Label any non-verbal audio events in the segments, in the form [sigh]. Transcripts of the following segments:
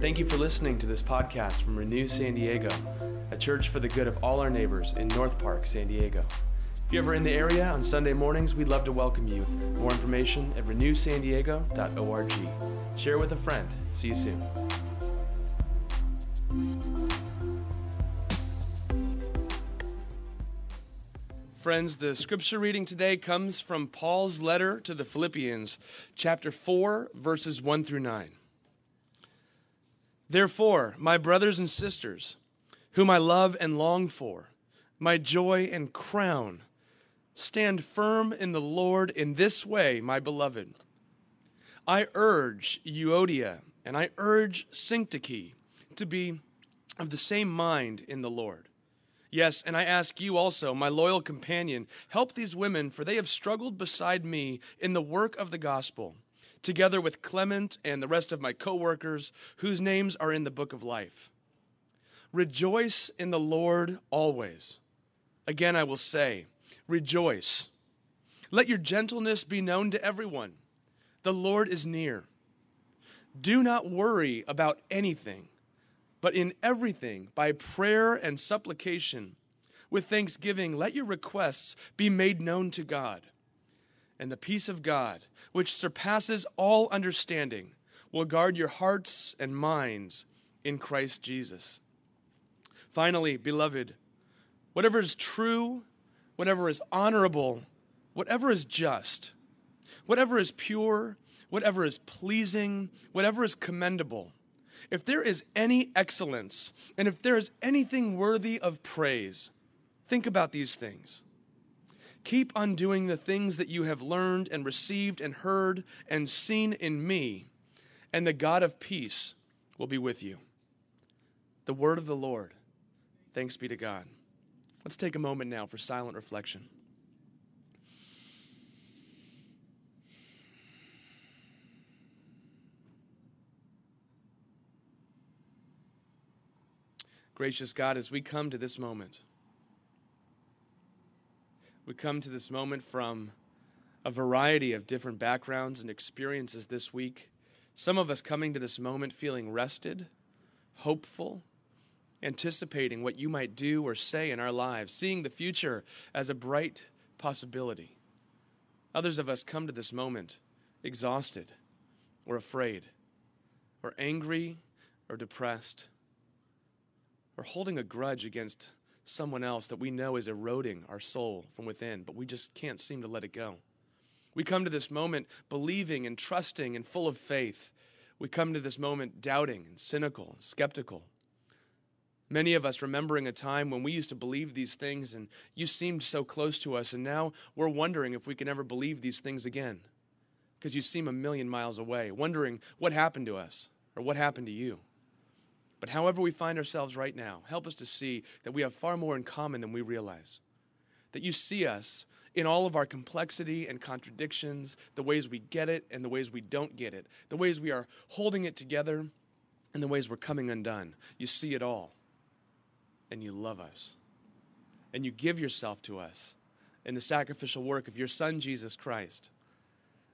Thank you for listening to this podcast from Renew San Diego, a church for the good of all our neighbors in North Park, San Diego. If you're ever in the area on Sunday mornings, we'd love to welcome you. More information at renewsandiego.org. Share with a friend. See you soon. Friends, the scripture reading today comes from Paul's letter to the Philippians, chapter 4, verses 1 through 9. Therefore, my brothers and sisters, whom I love and long for, my joy and crown, stand firm in the Lord in this way, my beloved. I urge Euodia and I urge Syntyche to be of the same mind in the Lord. Yes, and I ask you also, my loyal companion, help these women, for they have struggled beside me in the work of the gospel, together with Clement and the rest of my co workers, whose names are in the book of life. Rejoice in the Lord always. Again, I will say, rejoice. Let your gentleness be known to everyone. The Lord is near. Do not worry about anything but in everything, by prayer and supplication, with thanksgiving, let your requests be made known to God. And the peace of God, which surpasses all understanding, will guard your hearts and minds in Christ Jesus. Finally, beloved, whatever is true, whatever is honorable, whatever is just, whatever is pure, whatever is pleasing, whatever is commendable if there is any excellence and if there is anything worthy of praise, think about these things. Keep on doing the things that you have learned and received and heard and seen in me, and the God of peace will be with you. The word of the Lord. Thanks be to God. Let's take a moment now for silent reflection. Gracious God, as we come to this moment, we come to this moment from a variety of different backgrounds and experiences this week. Some of us coming to this moment feeling rested, hopeful, anticipating what you might do or say in our lives, seeing the future as a bright possibility. Others of us come to this moment exhausted or afraid or angry or depressed or holding a grudge against someone else that we know is eroding our soul from within, but we just can't seem to let it go. We come to this moment believing and trusting and full of faith. We come to this moment doubting and cynical and skeptical. Many of us remembering a time when we used to believe these things and you seemed so close to us, and now we're wondering if we can ever believe these things again because you seem a million miles away, wondering what happened to us or what happened to you. But however we find ourselves right now, help us to see that we have far more in common than we realize. That you see us in all of our complexity and contradictions, the ways we get it and the ways we don't get it, the ways we are holding it together and the ways we're coming undone. You see it all. And you love us. And you give yourself to us in the sacrificial work of your Son, Jesus Christ.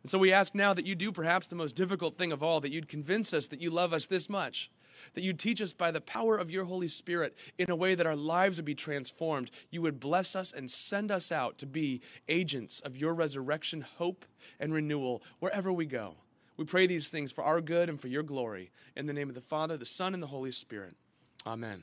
And so we ask now that you do perhaps the most difficult thing of all, that you'd convince us that you love us this much that you'd teach us by the power of your Holy Spirit in a way that our lives would be transformed. You would bless us and send us out to be agents of your resurrection, hope, and renewal wherever we go. We pray these things for our good and for your glory. In the name of the Father, the Son, and the Holy Spirit. Amen.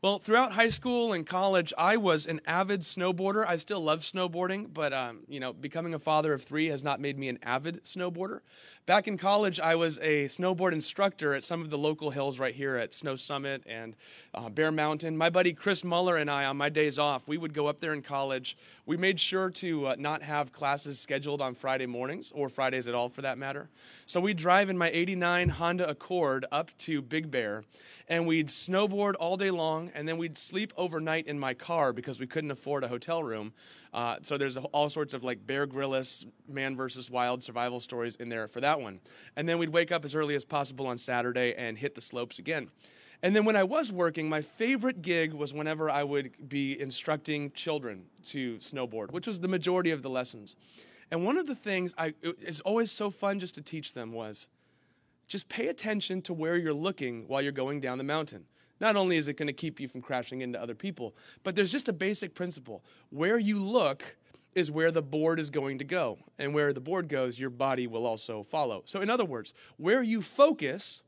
Well, throughout high school and college, I was an avid snowboarder. I still love snowboarding, but um, you know, becoming a father of three has not made me an avid snowboarder. Back in college, I was a snowboard instructor at some of the local hills right here at Snow Summit and uh, Bear Mountain. My buddy Chris Muller and I, on my days off, we would go up there in college. We made sure to uh, not have classes scheduled on Friday mornings or Fridays at all, for that matter. So we'd drive in my '89 Honda Accord up to Big Bear, and we'd snowboard all day long and then we'd sleep overnight in my car because we couldn't afford a hotel room. Uh, so there's all sorts of like Bear Grylls, man versus wild survival stories in there for that one. And then we'd wake up as early as possible on Saturday and hit the slopes again. And then when I was working, my favorite gig was whenever I would be instructing children to snowboard, which was the majority of the lessons. And one of the things I it's always so fun just to teach them was just pay attention to where you're looking while you're going down the mountain. Not only is it going to keep you from crashing into other people, but there's just a basic principle. Where you look is where the board is going to go. And where the board goes, your body will also follow. So, in other words, where you focus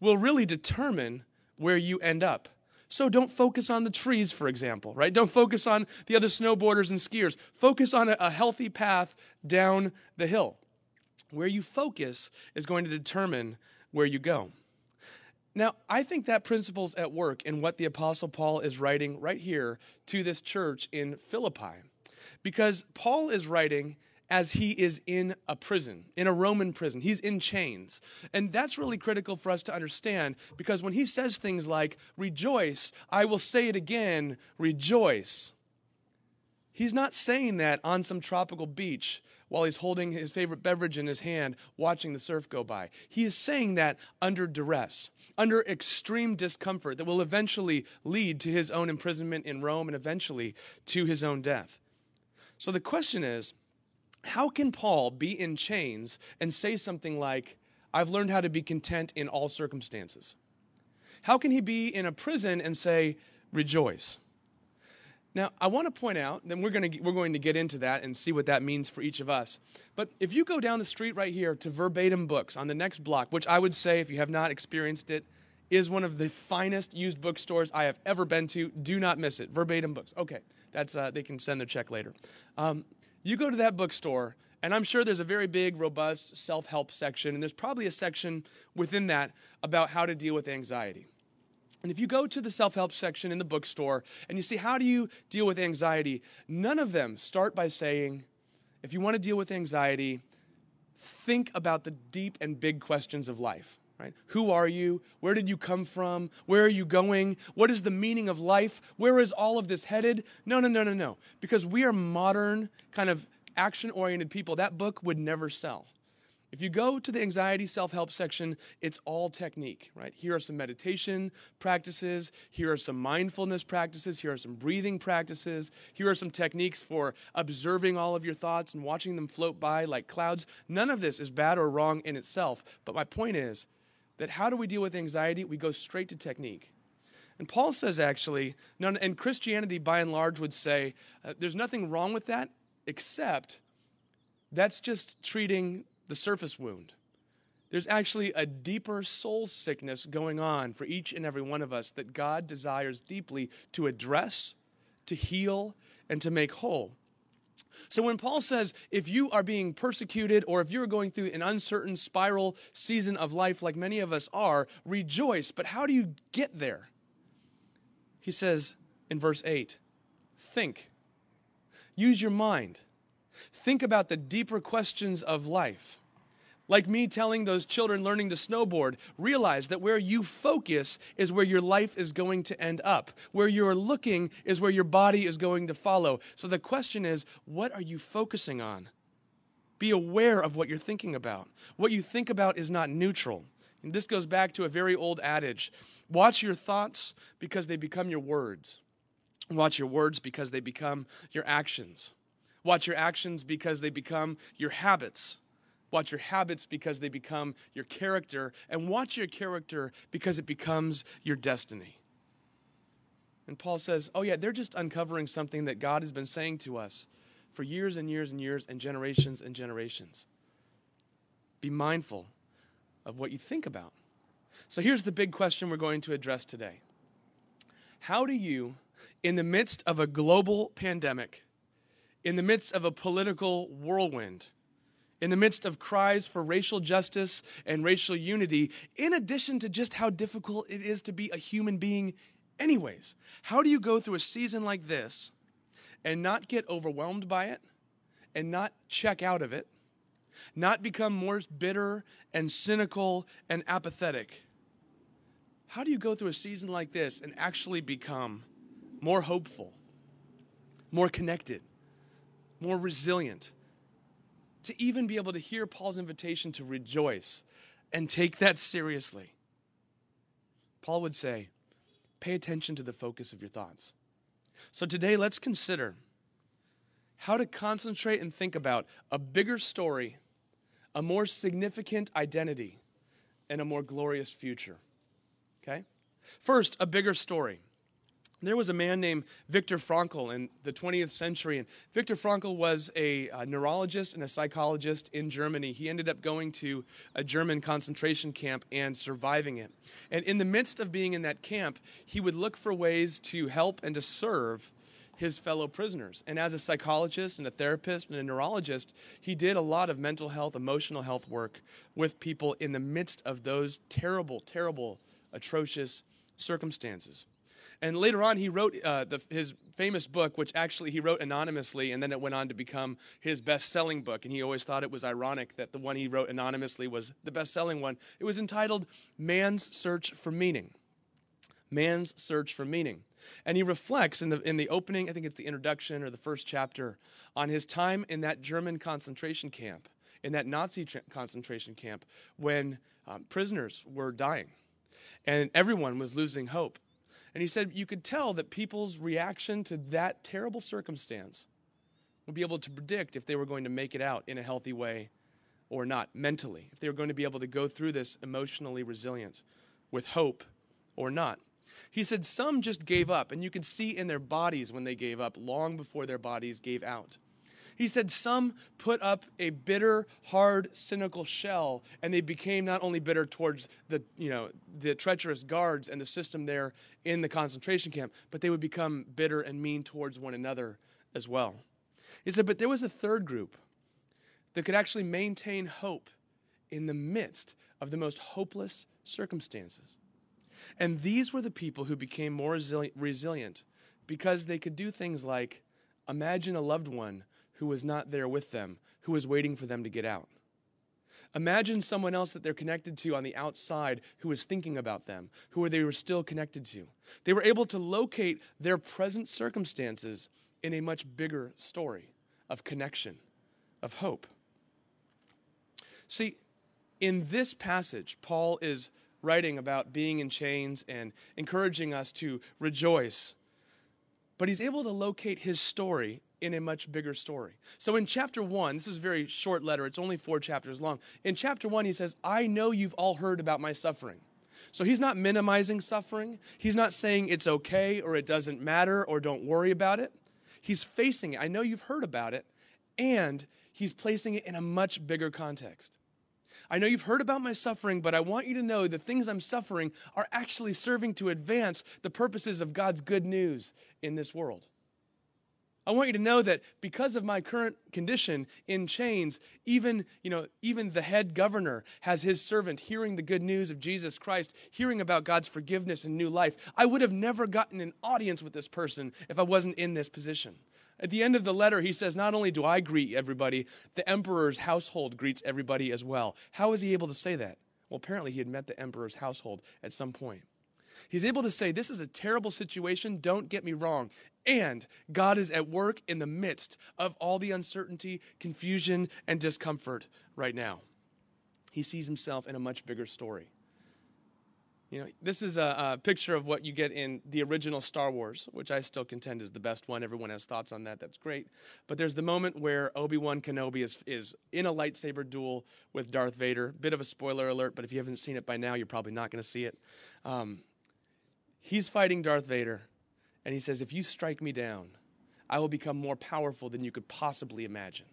will really determine where you end up. So don't focus on the trees, for example, right? Don't focus on the other snowboarders and skiers. Focus on a, healthy path down the hill. Where you focus is going to determine where you go. Now, I think that principle's at work in what the Apostle Paul is writing right here to this church in Philippi. Because Paul is writing as he is in a prison, in a Roman prison. He's in chains. And that's really critical for us to understand because when he says things like, rejoice, I will say it again, rejoice, he's not saying that on some tropical beach while he's holding his favorite beverage in his hand, watching the surf go by. He is saying that under duress, under extreme discomfort that will eventually lead to his own imprisonment in Rome and eventually to his own death. So the question is how can Paul be in chains and say something like, I've learned how to be content in all circumstances? How can he be in a prison and say, rejoice? Now, I want to point out, then we're going to, we're going to get into that and see what that means for each of us. But if you go down the street right here to Verbatim Books on the next block, which I would say, if you have not experienced it, is one of the finest used bookstores I have ever been to. Do not miss it. Verbatim Books. Okay, that's uh, they can send their check later. Um, you go to that bookstore, and I'm sure there's a very big, robust self help section, and there's probably a section within that about how to deal with anxiety. And if you go to the self help section in the bookstore and you see how do you deal with anxiety, none of them start by saying, if you want to deal with anxiety, think about the deep and big questions of life. Right? Who are you? Where did you come from? Where are you going? What is the meaning of life? Where is all of this headed? No, no, no, no, no. Because we are modern, kind of action oriented people. That book would never sell. If you go to the anxiety self help section, it's all technique, right? Here are some meditation practices. Here are some mindfulness practices. Here are some breathing practices. Here are some techniques for observing all of your thoughts and watching them float by like clouds. None of this is bad or wrong in itself. But my point is, that how do we deal with anxiety? We go straight to technique. And Paul says actually, and Christianity by and large would say uh, there's nothing wrong with that, except that's just treating the surface wound. There's actually a deeper soul sickness going on for each and every one of us that God desires deeply to address, to heal, and to make whole. So when Paul says, if you are being persecuted or if you're going through an uncertain spiral season of life like many of us are, rejoice. But how do you get there? He says in verse 8, think. Use your mind. Think about the deeper questions of life. Like me telling those children learning to snowboard, realize that where you focus is where your life is going to end up. Where you're looking is where your body is going to follow. So the question is, what are you focusing on? Be aware of what you're thinking about. What you think about is not neutral. And this goes back to a very old adage watch your thoughts because they become your words. Watch your words because they become your actions. Watch your actions because they become your habits. Watch your habits because they become your character, and watch your character because it becomes your destiny. And Paul says, Oh, yeah, they're just uncovering something that God has been saying to us for years and years and years and generations and generations. Be mindful of what you think about. So here's the big question we're going to address today How do you, in the midst of a global pandemic, in the midst of a political whirlwind, in the midst of cries for racial justice and racial unity, in addition to just how difficult it is to be a human being, anyways. How do you go through a season like this and not get overwhelmed by it and not check out of it, not become more bitter and cynical and apathetic? How do you go through a season like this and actually become more hopeful, more connected, more resilient? to even be able to hear Paul's invitation to rejoice and take that seriously. Paul would say, pay attention to the focus of your thoughts. So today, let's consider how to concentrate and think about a bigger story, a more significant identity, and a more glorious future. Okay? First, a bigger story. There was a man named Viktor Frankl in the 20th century, and Viktor Frankl was a, a, neurologist and a psychologist in Germany. He ended up going to a German concentration camp and surviving it. And in the midst of being in that camp, he would look for ways to help and to serve his fellow prisoners. And as a psychologist and a therapist and a neurologist, he did a lot of mental health, emotional health work with people in the midst of those terrible, terrible, atrocious circumstances. And later on, he wrote uh, the, his famous book, which actually he wrote anonymously, and then it went on to become his best selling book. And he always thought it was ironic that the one he wrote anonymously was the best selling one. It was entitled Man's Search for Meaning. Man's Search for Meaning. And he reflects in the, in the opening, I think it's the introduction or the first chapter, on his time in that German concentration camp, in that Nazi tra- concentration camp, when um, prisoners were dying and everyone was losing hope. And he said you could tell that people's reaction to that terrible circumstance would be able to predict if they were going to make it out in a healthy way or not mentally, if they were going to be able to go through this emotionally resilient with hope or not. He said some just gave up, and you could see in their bodies when they gave up long before their bodies gave out. He said some put up a bitter, hard, cynical shell, and they became not only bitter towards the, you know, the treacherous guards and the system there in the concentration camp, but they would become bitter and mean towards one another as well. He said, but there was a third group that could actually maintain hope in the midst of the most hopeless circumstances. And these were the people who became more resilient because they could do things like imagine a loved one who was not there with them, who was waiting for them to get out. Imagine someone else that they're connected to on the outside who is thinking about them, who they were still connected to. They were able to locate their present circumstances in a much bigger story of connection, of hope. See, in this passage, Paul is writing about being in chains and encouraging us to rejoice but he's able to locate his story in a much bigger story. So in chapter one, this is a very short letter, it's only four chapters long. In chapter one, he says, I know you've all heard about my suffering. So he's not minimizing suffering. He's not saying it's okay or it doesn't matter or don't worry about it. He's facing it. I know you've heard about it. And he's placing it in a much bigger context. I know you've heard about my suffering, but I want you to know the things I'm suffering are actually serving to advance the purposes of God's good news in this world. I want you to know that because of my current condition in chains, even, you know, even the head governor has his servant hearing the good news of Jesus Christ, hearing about God's forgiveness and new life. I would have never gotten an audience with this person if I wasn't in this position. At the end of the letter, he says, Not only do I greet everybody, the emperor's household greets everybody as well. How is he able to say that? Well, apparently he had met the emperor's household at some point. He's able to say, This is a terrible situation, don't get me wrong. And God is at work in the midst of all the uncertainty, confusion, and discomfort right now. He sees himself in a much bigger story. You know, this is a, a, picture of what you get in the original Star Wars, which I still contend is the best one. Everyone has thoughts on that. That's great. But there's the moment where Obi Wan Kenobi is, is in a lightsaber duel with Darth Vader. Bit of a spoiler alert, but if you haven't seen it by now, you're probably not going to see it. Um, he's fighting Darth Vader, and he says, If you strike me down, I will become more powerful than you could possibly imagine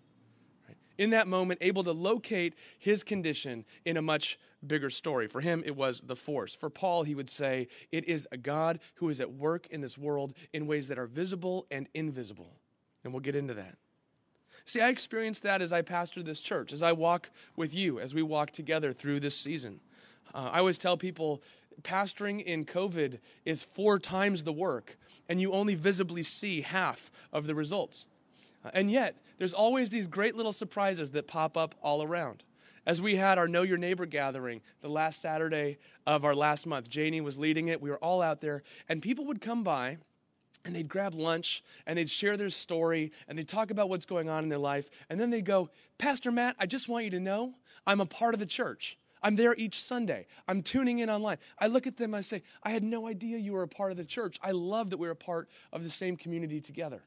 in that moment, able to locate his condition in a much bigger story. For him, it was the force. For Paul, he would say, it is a God who is at work in this world in ways that are visible and invisible. And we'll get into that. See, I experienced that as I pastor this church, as I walk with you, as we walk together through this season. Uh, I always tell people pastoring in COVID is four times the work, and you only visibly see half of the results. And yet, there's always these great little surprises that pop up all around. As we had our Know Your Neighbor gathering the last Saturday of our last month, Janie was leading it. We were all out there, and people would come by and they'd grab lunch and they'd share their story and they'd talk about what's going on in their life. And then they'd go, Pastor Matt, I just want you to know I'm a part of the church. I'm there each Sunday. I'm tuning in online. I look at them, I say, I had no idea you were a part of the church. I love that we're a part of the same community together.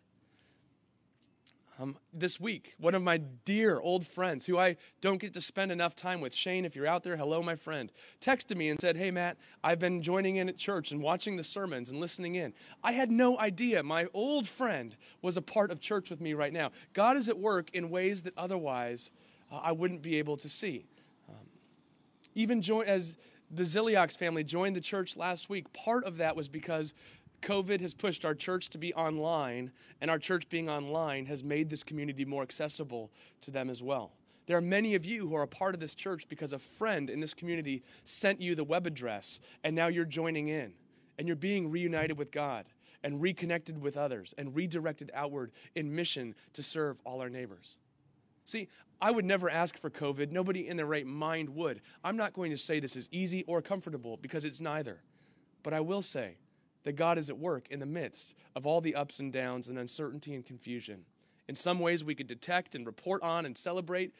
Um, this week, one of my dear old friends who I don't get to spend enough time with, Shane, if you're out there, hello, my friend, texted me and said, Hey, Matt, I've been joining in at church and watching the sermons and listening in. I had no idea my old friend was a part of church with me right now. God is at work in ways that otherwise uh, I wouldn't be able to see. Um, even as the Ziliox family joined the church last week, part of that was because COVID has pushed our church to be online, and our church being online has made this community more accessible to them as well. There are many of you who are a part of this church because a friend in this community sent you the web address, and now you're joining in, and you're being reunited with God, and reconnected with others, and redirected outward in mission to serve all our neighbors. See, I would never ask for COVID. Nobody in their right mind would. I'm not going to say this is easy or comfortable because it's neither. But I will say, that God is at work in the midst of all the ups and downs and uncertainty and confusion. In some ways, we could detect and report on and celebrate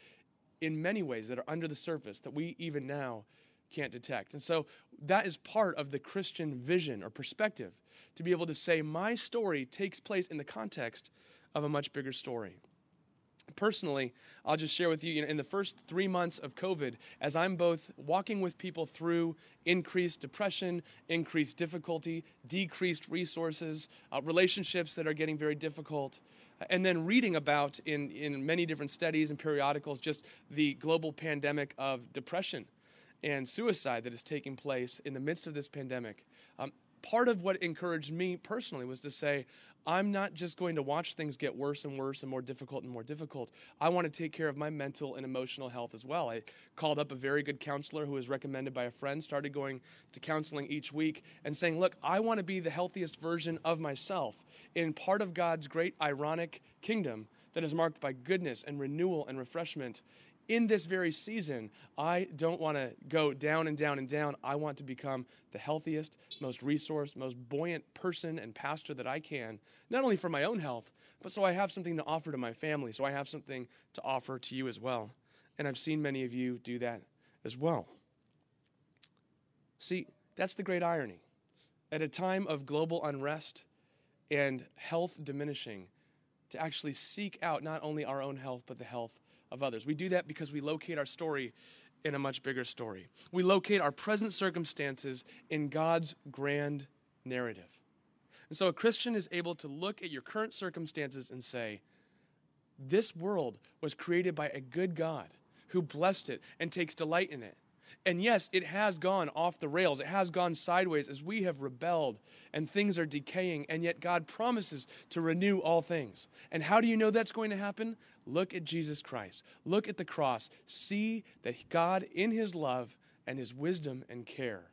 in many ways that are under the surface that we even now can't detect. And so that is part of the Christian vision or perspective to be able to say, my story takes place in the context of a much bigger story personally, I'll just share with you, you know, in the first three months of COVID, as I'm both walking with people through increased depression, increased difficulty, decreased resources, uh, relationships that are getting very difficult, and then reading about in, in many different studies and periodicals just the global pandemic of depression and suicide that is taking place in the midst of this pandemic. Um, part of what encouraged me personally was to say, I'm not just going to watch things get worse and worse and more difficult and more difficult. I want to take care of my mental and emotional health as well. I called up a very good counselor who was recommended by a friend, started going to counseling each week and saying, Look, I want to be the healthiest version of myself in part of God's great ironic kingdom that is marked by goodness and renewal and refreshment in this very season, I don't want to go down and down and down. I want to become the healthiest, most resourced, most buoyant person and pastor that I can, not only for my own health, but so I have something to offer to my family, so I have something to offer to you as well. And I've seen many of you do that as well. See, that's the great irony. At a time of global unrest and health diminishing, to actually seek out not only our own health, but the health of others. We do that because we locate our story in a much bigger story. We locate our present circumstances in God's grand narrative. And so a Christian is able to look at your current circumstances and say, This world was created by a good God who blessed it and takes delight in it. And yes, it has gone off the rails. It has gone sideways as we have rebelled and things are decaying. And yet, God promises to renew all things. And how do you know that's going to happen? Look at Jesus Christ. Look at the cross. See that God, in his love and his wisdom and care,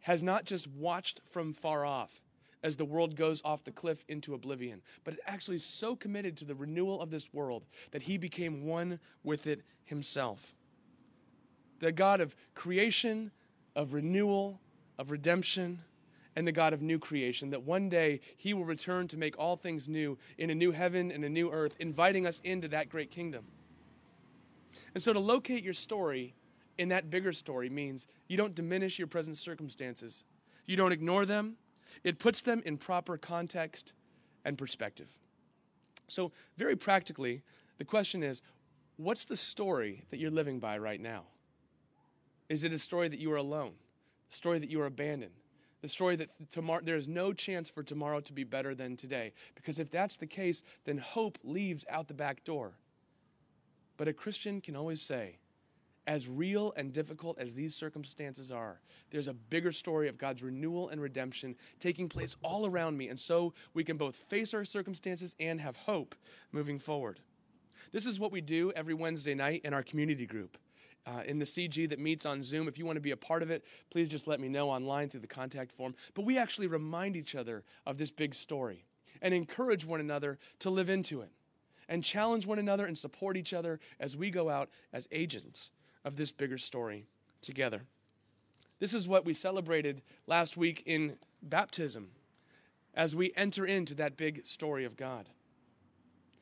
has not just watched from far off as the world goes off the cliff into oblivion, but actually so committed to the renewal of this world that he became one with it himself the God of creation, of renewal, of redemption, and the God of new creation, that one day he will return to make all things new in a new heaven and a new earth, inviting us into that great kingdom. And so to locate your story in that bigger story means you don't diminish your present circumstances, you don't ignore them, it puts them in proper context and perspective. So, very practically, the question is what's the story that you're living by right now? Is it a story that you are alone? The story that you are abandoned? The story that tomorrow there is no chance for tomorrow to be better than today? Because if that's the case, then hope leaves out the back door. But a Christian can always say, as real and difficult as these circumstances are, there's a bigger story of God's renewal and redemption taking place all around me. And so we can both face our circumstances and have hope moving forward. This is what we do every Wednesday night in our community group uh, in the CG that meets on Zoom. If you want to be a part of it, please just let me know online through the contact form. But we actually remind each other of this big story and encourage one another to live into it and challenge one another and support each other as we go out as agents of this bigger story together. This is what we celebrated last week in baptism as we enter into that big story of God.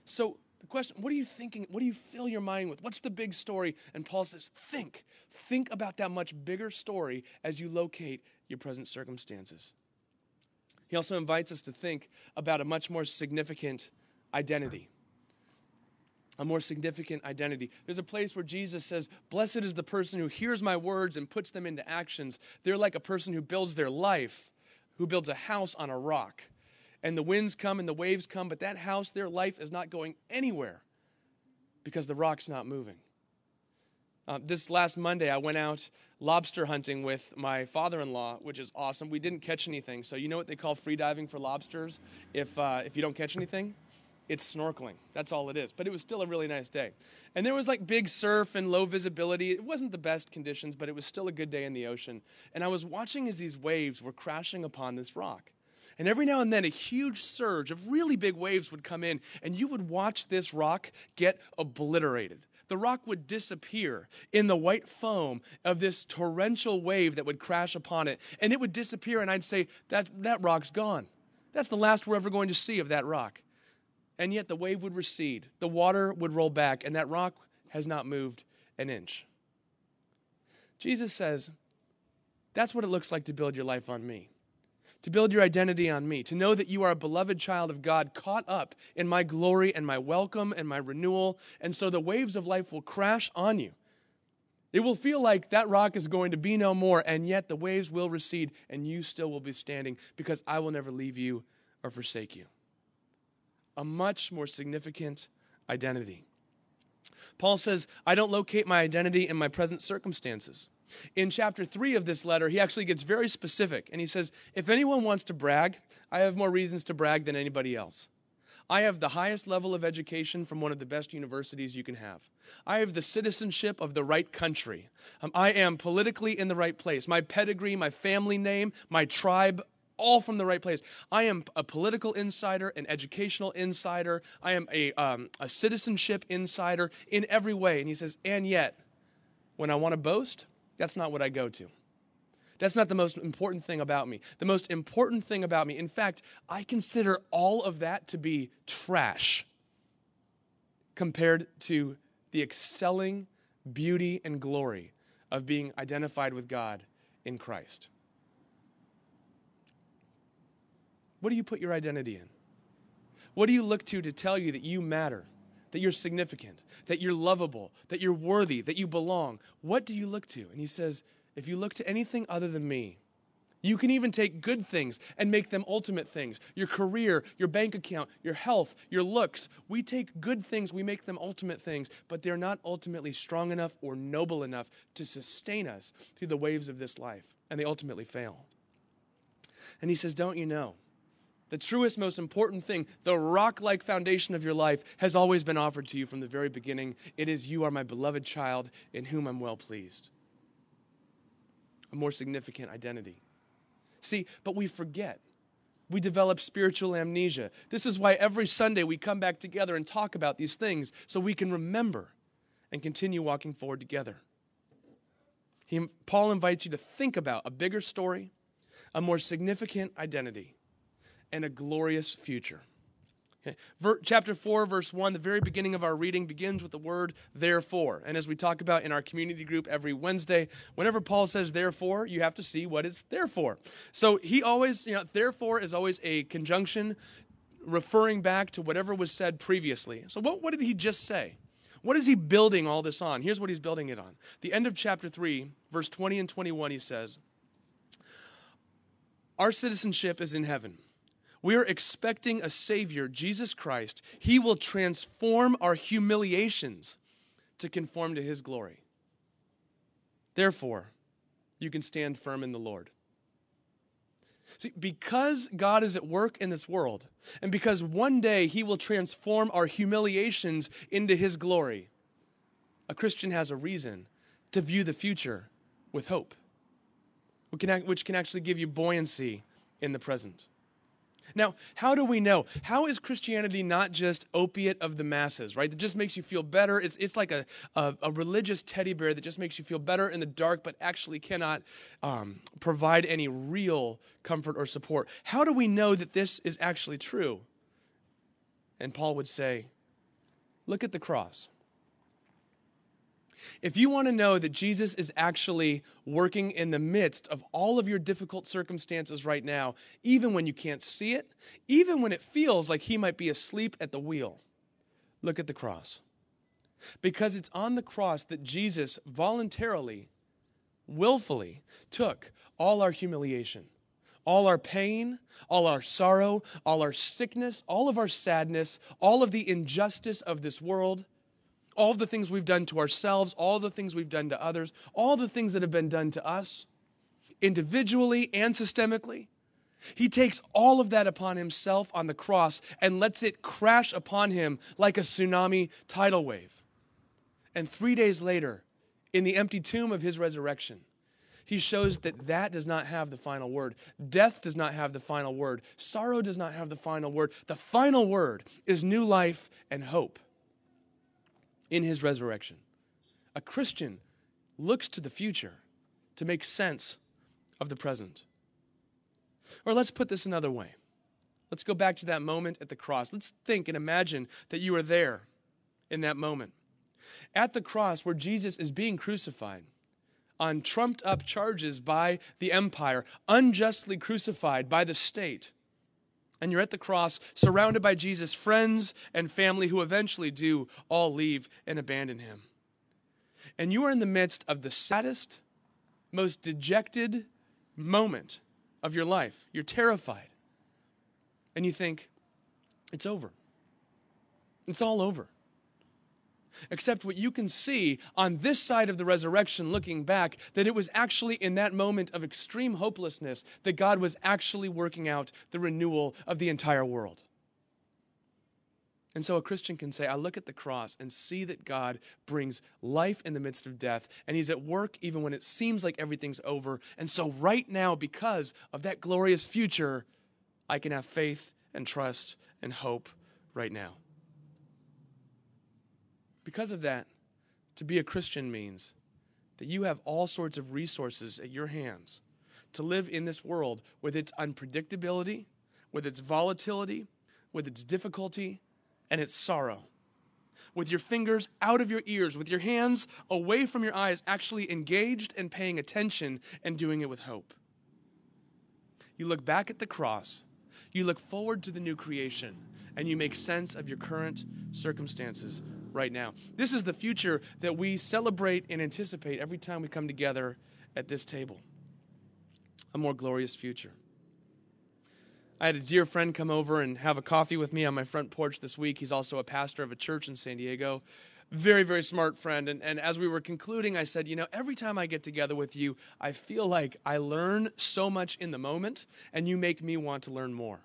So, the question, what are you thinking? What do you fill your mind with? What's the big story? And Paul says, think. Think about that much bigger story as you locate your present circumstances. He also invites us to think about a much more significant identity. a more significant identity. There's a place where Jesus says, Blessed is the person who hears my words and puts them into actions. They're like a person who builds their life, who builds a house on a rock. And the winds come and the waves come, but that house, their life is not going anywhere because the rock's not moving. Uh, this last Monday, I went out lobster hunting with my father in law, which is awesome. We didn't catch anything. So, you know what they call free diving for lobsters if, uh, if you don't catch anything? It's snorkeling. That's all it is. But it was still a really nice day. And there was like big surf and low visibility. It wasn't the best conditions, but it was still a good day in the ocean. And I was watching as these waves were crashing upon this rock. And every now and then, a huge surge of really big waves would come in, and you would watch this rock get obliterated the rock would disappear in the white foam of this torrential wave that would crash upon it. And it would disappear, and I'd say, that, that rock's gone. That's the last we're ever going to see of that rock. And yet the wave would recede, the water would roll back, and that rock has not moved an inch. Jesus says, That's what it looks like to build your life on me to build your identity on me, to know that you are a beloved child of God, caught up in my glory and my welcome and my renewal. And so the waves of life will crash on you. It will feel like that rock is going to be no more, and yet the waves will recede, and you still will be standing because I will never leave you or forsake you. A much more significant identity. Paul says, I don't locate my identity in my present circumstances. In chapter 3 of this letter, he actually gets very specific and he says, If anyone wants to brag, I have more reasons to brag than anybody else. I have the highest level of education from one of the best universities you can have. I have the citizenship of the right country. Um, I am politically in the right place. My pedigree, my family name, my tribe, all from the right place. I am a political insider, an educational insider. I am a, um, a citizenship insider in every way. And he says, and yet, when I want to boast, that's not what I go to. That's not the most important thing about me. The most important thing about me, in fact, I consider all of that to be trash compared to the excelling beauty and glory of being identified with God in Christ. What do you put your identity in? What do you look to to tell you that you matter? That you're significant, that you're lovable, that you're worthy, that you belong. What do you look to? And he says, if you look to anything other than me, you can even take good things and make them ultimate things. Your career, your bank account, your health, your looks. We take good things, we make them ultimate things, but they're not ultimately strong enough or noble enough to sustain us through the waves of this life, and they ultimately fail. And he says, Don't you know? The truest, most important thing, the rock like foundation of your life, has always been offered to you from the very beginning. It is, You are my beloved child in whom I'm well pleased. A more significant identity. See, but we forget. We develop spiritual amnesia. This is why every Sunday we come back together and talk about these things so we can remember and continue walking forward together. He, Paul invites you to think about a bigger story, a more significant identity and a glorious future. Chapter 4, verse 1, the very beginning of our reading begins with the word therefore. And as we talk about in our community group every Wednesday, whenever Paul says therefore, you have to see what it's there for. So he always, you know, therefore is always a conjunction referring back to whatever was said previously. So what, what did he just say? What is he building all this on? Here's what he's building it on. The end of chapter 3, verse 20 and 21, he says, Our citizenship is in heaven we are expecting a Savior, Jesus Christ. He will transform our humiliations to conform to His glory. Therefore, you can stand firm in the Lord. See, because God is at work in this world, and because one day He will transform our humiliations into His glory, a Christian has a reason to view the future with hope, which can actually give you buoyancy in the present. Now, how do we know? How is Christianity not just opiate of the masses, right? That just makes you feel better. It's, it's like a, a, a religious teddy bear that just makes you feel better in the dark, but actually cannot um, provide any real comfort or support. How do we know that this is actually true? And Paul would say, look at the cross. If you want to know that Jesus is actually working in the midst of all of your difficult circumstances right now, even when you can't see it, even when it feels like he might be asleep at the wheel, look at the cross. because it's on the cross that Jesus voluntarily, willfully took all our humiliation, all our pain, all our sorrow, all our sickness, all of our sadness, all of the injustice of this world, all the things we've done to ourselves, all the things we've done to others, all the things that have been done to us, individually and systemically. He takes all of that upon himself on the cross and lets it crash upon him like a tsunami tidal wave. And three days later, in the empty tomb of his resurrection, he shows that that does not have the final word. Death does not have the final word. Sorrow does not have the final word. The final word is new life and hope in his resurrection. A Christian looks to the future to make sense of the present. Or let's put this another way. Let's go back to that moment at the cross. Let's think and imagine that you are there in that moment. At the cross where Jesus is being crucified on trumped up charges by the empire, unjustly crucified by the state. And you're at the cross surrounded by Jesus' friends and family who eventually do all leave and abandon him. And you are in the midst of the saddest, most dejected moment of your life. You're terrified. And you think, it's over. It's all over. Except what you can see on this side of the resurrection, looking back, that it was actually in that moment of extreme hopelessness that God was actually working out the renewal of the entire world. And so a Christian can say, I look at the cross and see that God brings life in the midst of death, and He's at work even when it seems like everything's over. And so, right now, because of that glorious future, I can have faith and trust and hope right now. Because of that, to be a Christian means that you have all sorts of resources at your hands to live in this world with its unpredictability, with its volatility, with its difficulty, and its sorrow. With your fingers out of your ears, with your hands away from your eyes, actually engaged and paying attention and doing it with hope. You look back at the cross, you look forward to the new creation, and you make sense of your current circumstances right now. This is the future that we celebrate and anticipate every time we come together at this table. A more glorious future. I had a dear friend come over and have a coffee with me on my front porch this week. He's also a pastor of a church in San Diego. Very, very smart friend. And, and as we were concluding, I said, You know, every time I get together with you, I feel like I learn so much in the moment, and you make me want to learn more.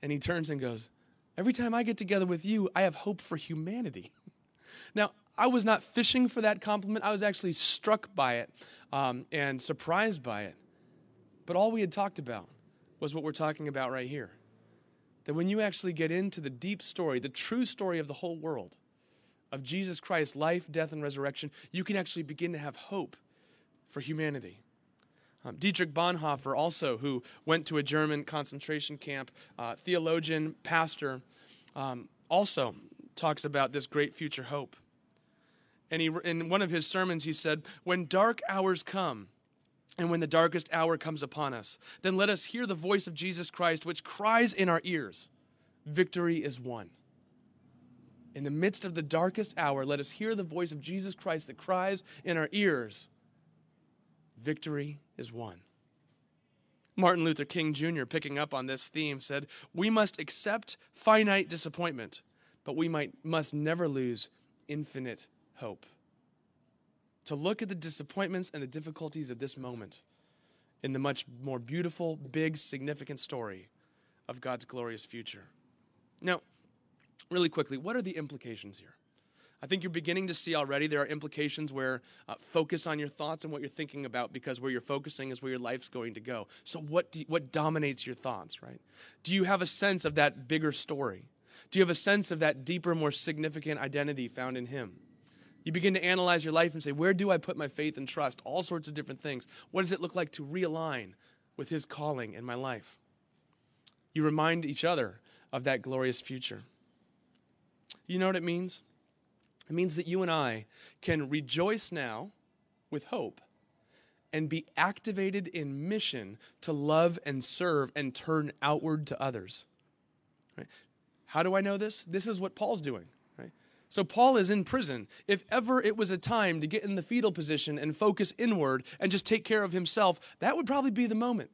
And he turns and goes, Every time I get together with you, I have hope for humanity. [laughs] now, I was not fishing for that compliment. I was actually struck by it um, and surprised by it. But all we had talked about was what we're talking about right here. That when you actually get into the deep story, the true story of the whole world, of Jesus Christ's life, death, and resurrection, you can actually begin to have hope for humanity. Um, Dietrich Bonhoeffer, also, who went to a German concentration camp, uh, theologian, pastor, um, also talks about this great future hope. And he, in one of his sermons, he said, When dark hours come, and when the darkest hour comes upon us, then let us hear the voice of Jesus Christ, which cries in our ears Victory is won. In the midst of the darkest hour, let us hear the voice of Jesus Christ that cries in our ears Victory is won. Martin Luther King Jr., picking up on this theme, said, We must accept finite disappointment, but we might, must never lose infinite hope to look at the disappointments and the difficulties of this moment in the much more beautiful, big, significant story of God's glorious future. Now, really quickly, what are the implications here? I think you're beginning to see already there are implications where uh, focus on your thoughts and what you're thinking about because where you're focusing is where your life's going to go. So, what, do, what dominates your thoughts, right? Do you have a sense of that bigger story? Do you have a sense of that deeper, more significant identity found in Him? You begin to analyze your life and say, where do I put my faith and trust? All sorts of different things. What does it look like to realign with His calling in my life? You remind each other of that glorious future. You know what it means? It means that you and I can rejoice now with hope and be activated in mission to love and serve and turn outward to others. Right? How do I know this? This is what Paul's doing. So Paul is in prison. If ever it was a time to get in the fetal position and focus inward and just take care of himself, that would probably be the moment.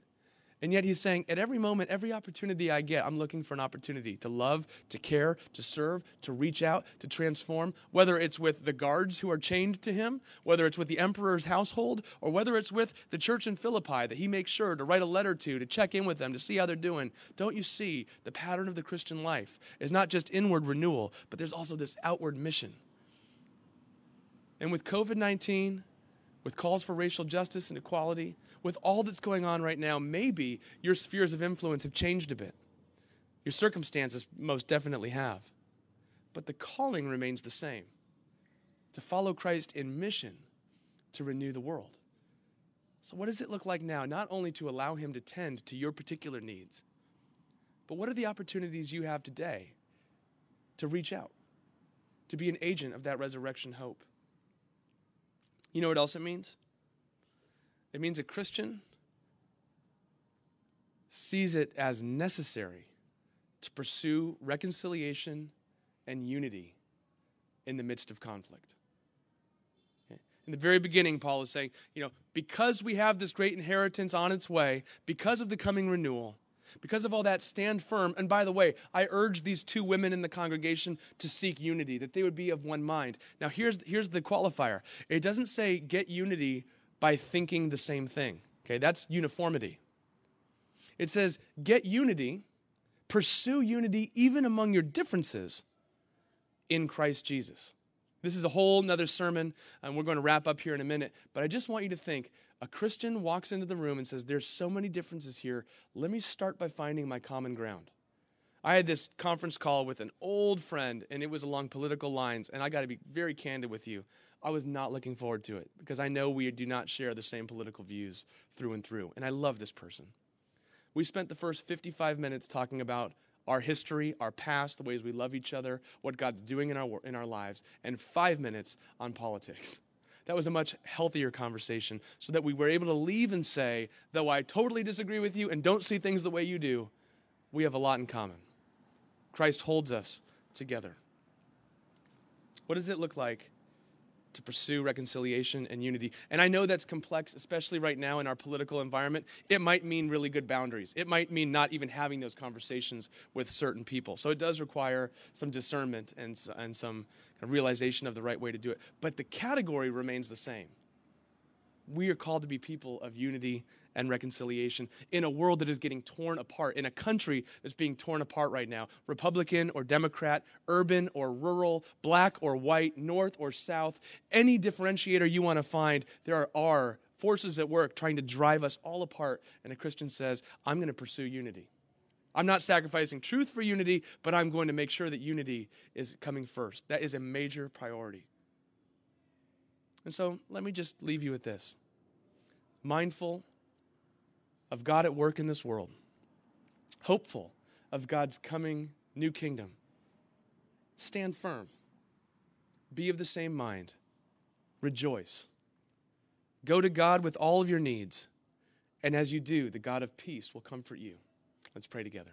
And yet he's saying, at every moment, every opportunity I get, I'm looking for an opportunity to love, to care, to serve, to reach out, to transform, whether it's with the guards who are chained to him, whether it's with the emperor's household, or whether it's with the church in Philippi that he makes sure to write a letter to, to check in with them, to see how they're doing. Don't you see the pattern of the Christian life is not just inward renewal, but there's also this outward mission. And with COVID 19, with calls for racial justice and equality, with all that's going on right now, maybe your spheres of influence have changed a bit. Your circumstances most definitely have. But the calling remains the same to follow Christ in mission to renew the world. So, what does it look like now? Not only to allow Him to tend to your particular needs, but what are the opportunities you have today to reach out, to be an agent of that resurrection hope? You know what else it means? It means a Christian sees it as necessary to pursue reconciliation and unity in the midst of conflict. In the very beginning, Paul is saying, you know, because we have this great inheritance on its way, because of the coming renewal, because of all that, stand firm. And by the way, I urge these two women in the congregation to seek unity, that they would be of one mind. Now, here's, here's the qualifier it doesn't say get unity by thinking the same thing. Okay, that's uniformity. It says get unity, pursue unity even among your differences in Christ Jesus. This is a whole nother sermon, and we're going to wrap up here in a minute. But I just want you to think a Christian walks into the room and says, There's so many differences here. Let me start by finding my common ground. I had this conference call with an old friend, and it was along political lines. And I got to be very candid with you. I was not looking forward to it because I know we do not share the same political views through and through. And I love this person. We spent the first 55 minutes talking about our history, our past, the ways we love each other, what God's doing in our, in our lives, and five minutes on politics. That was a much healthier conversation so that we were able to leave and say, though I totally disagree with you and don't see things the way you do, we have a lot in common. Christ holds us together. What does it look like to pursue reconciliation and unity. And I know that's complex, especially right now in our political environment. It might mean really good boundaries. It might mean not even having those conversations with certain people. So it does require some discernment and, and some realization of the right way to do it. But the category remains the same. We are called to be people of unity and reconciliation in a world that is getting torn apart, in a country that's being torn apart right now Republican or Democrat, urban or rural, black or white, north or south, any differentiator you want to find, there are forces at work trying to drive us all apart. And a Christian says, I'm going to pursue unity. I'm not sacrificing truth for unity, but I'm going to make sure that unity is coming first. That is a major priority. And so let me just leave you with this mindful of God at work in this world, hopeful of God's coming new kingdom. Stand firm, be of the same mind, rejoice. Go to God with all of your needs, and as you do, the God of peace will comfort you. Let's pray together.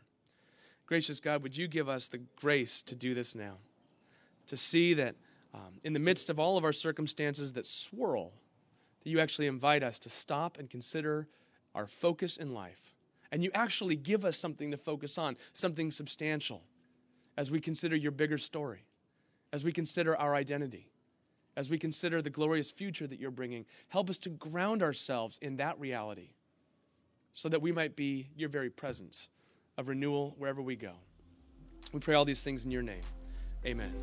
Gracious God, would you give us the grace to do this now? To see that um, in the midst of all of our circumstances that swirl, that you actually invite us to stop and consider our focus in life. And you actually give us something to focus on, something substantial, as we consider your bigger story, as we consider our identity, as we consider the glorious future that you're bringing. Help us to ground ourselves in that reality so that we might be your very presence of renewal wherever we go. We pray all these things in your name. Amen.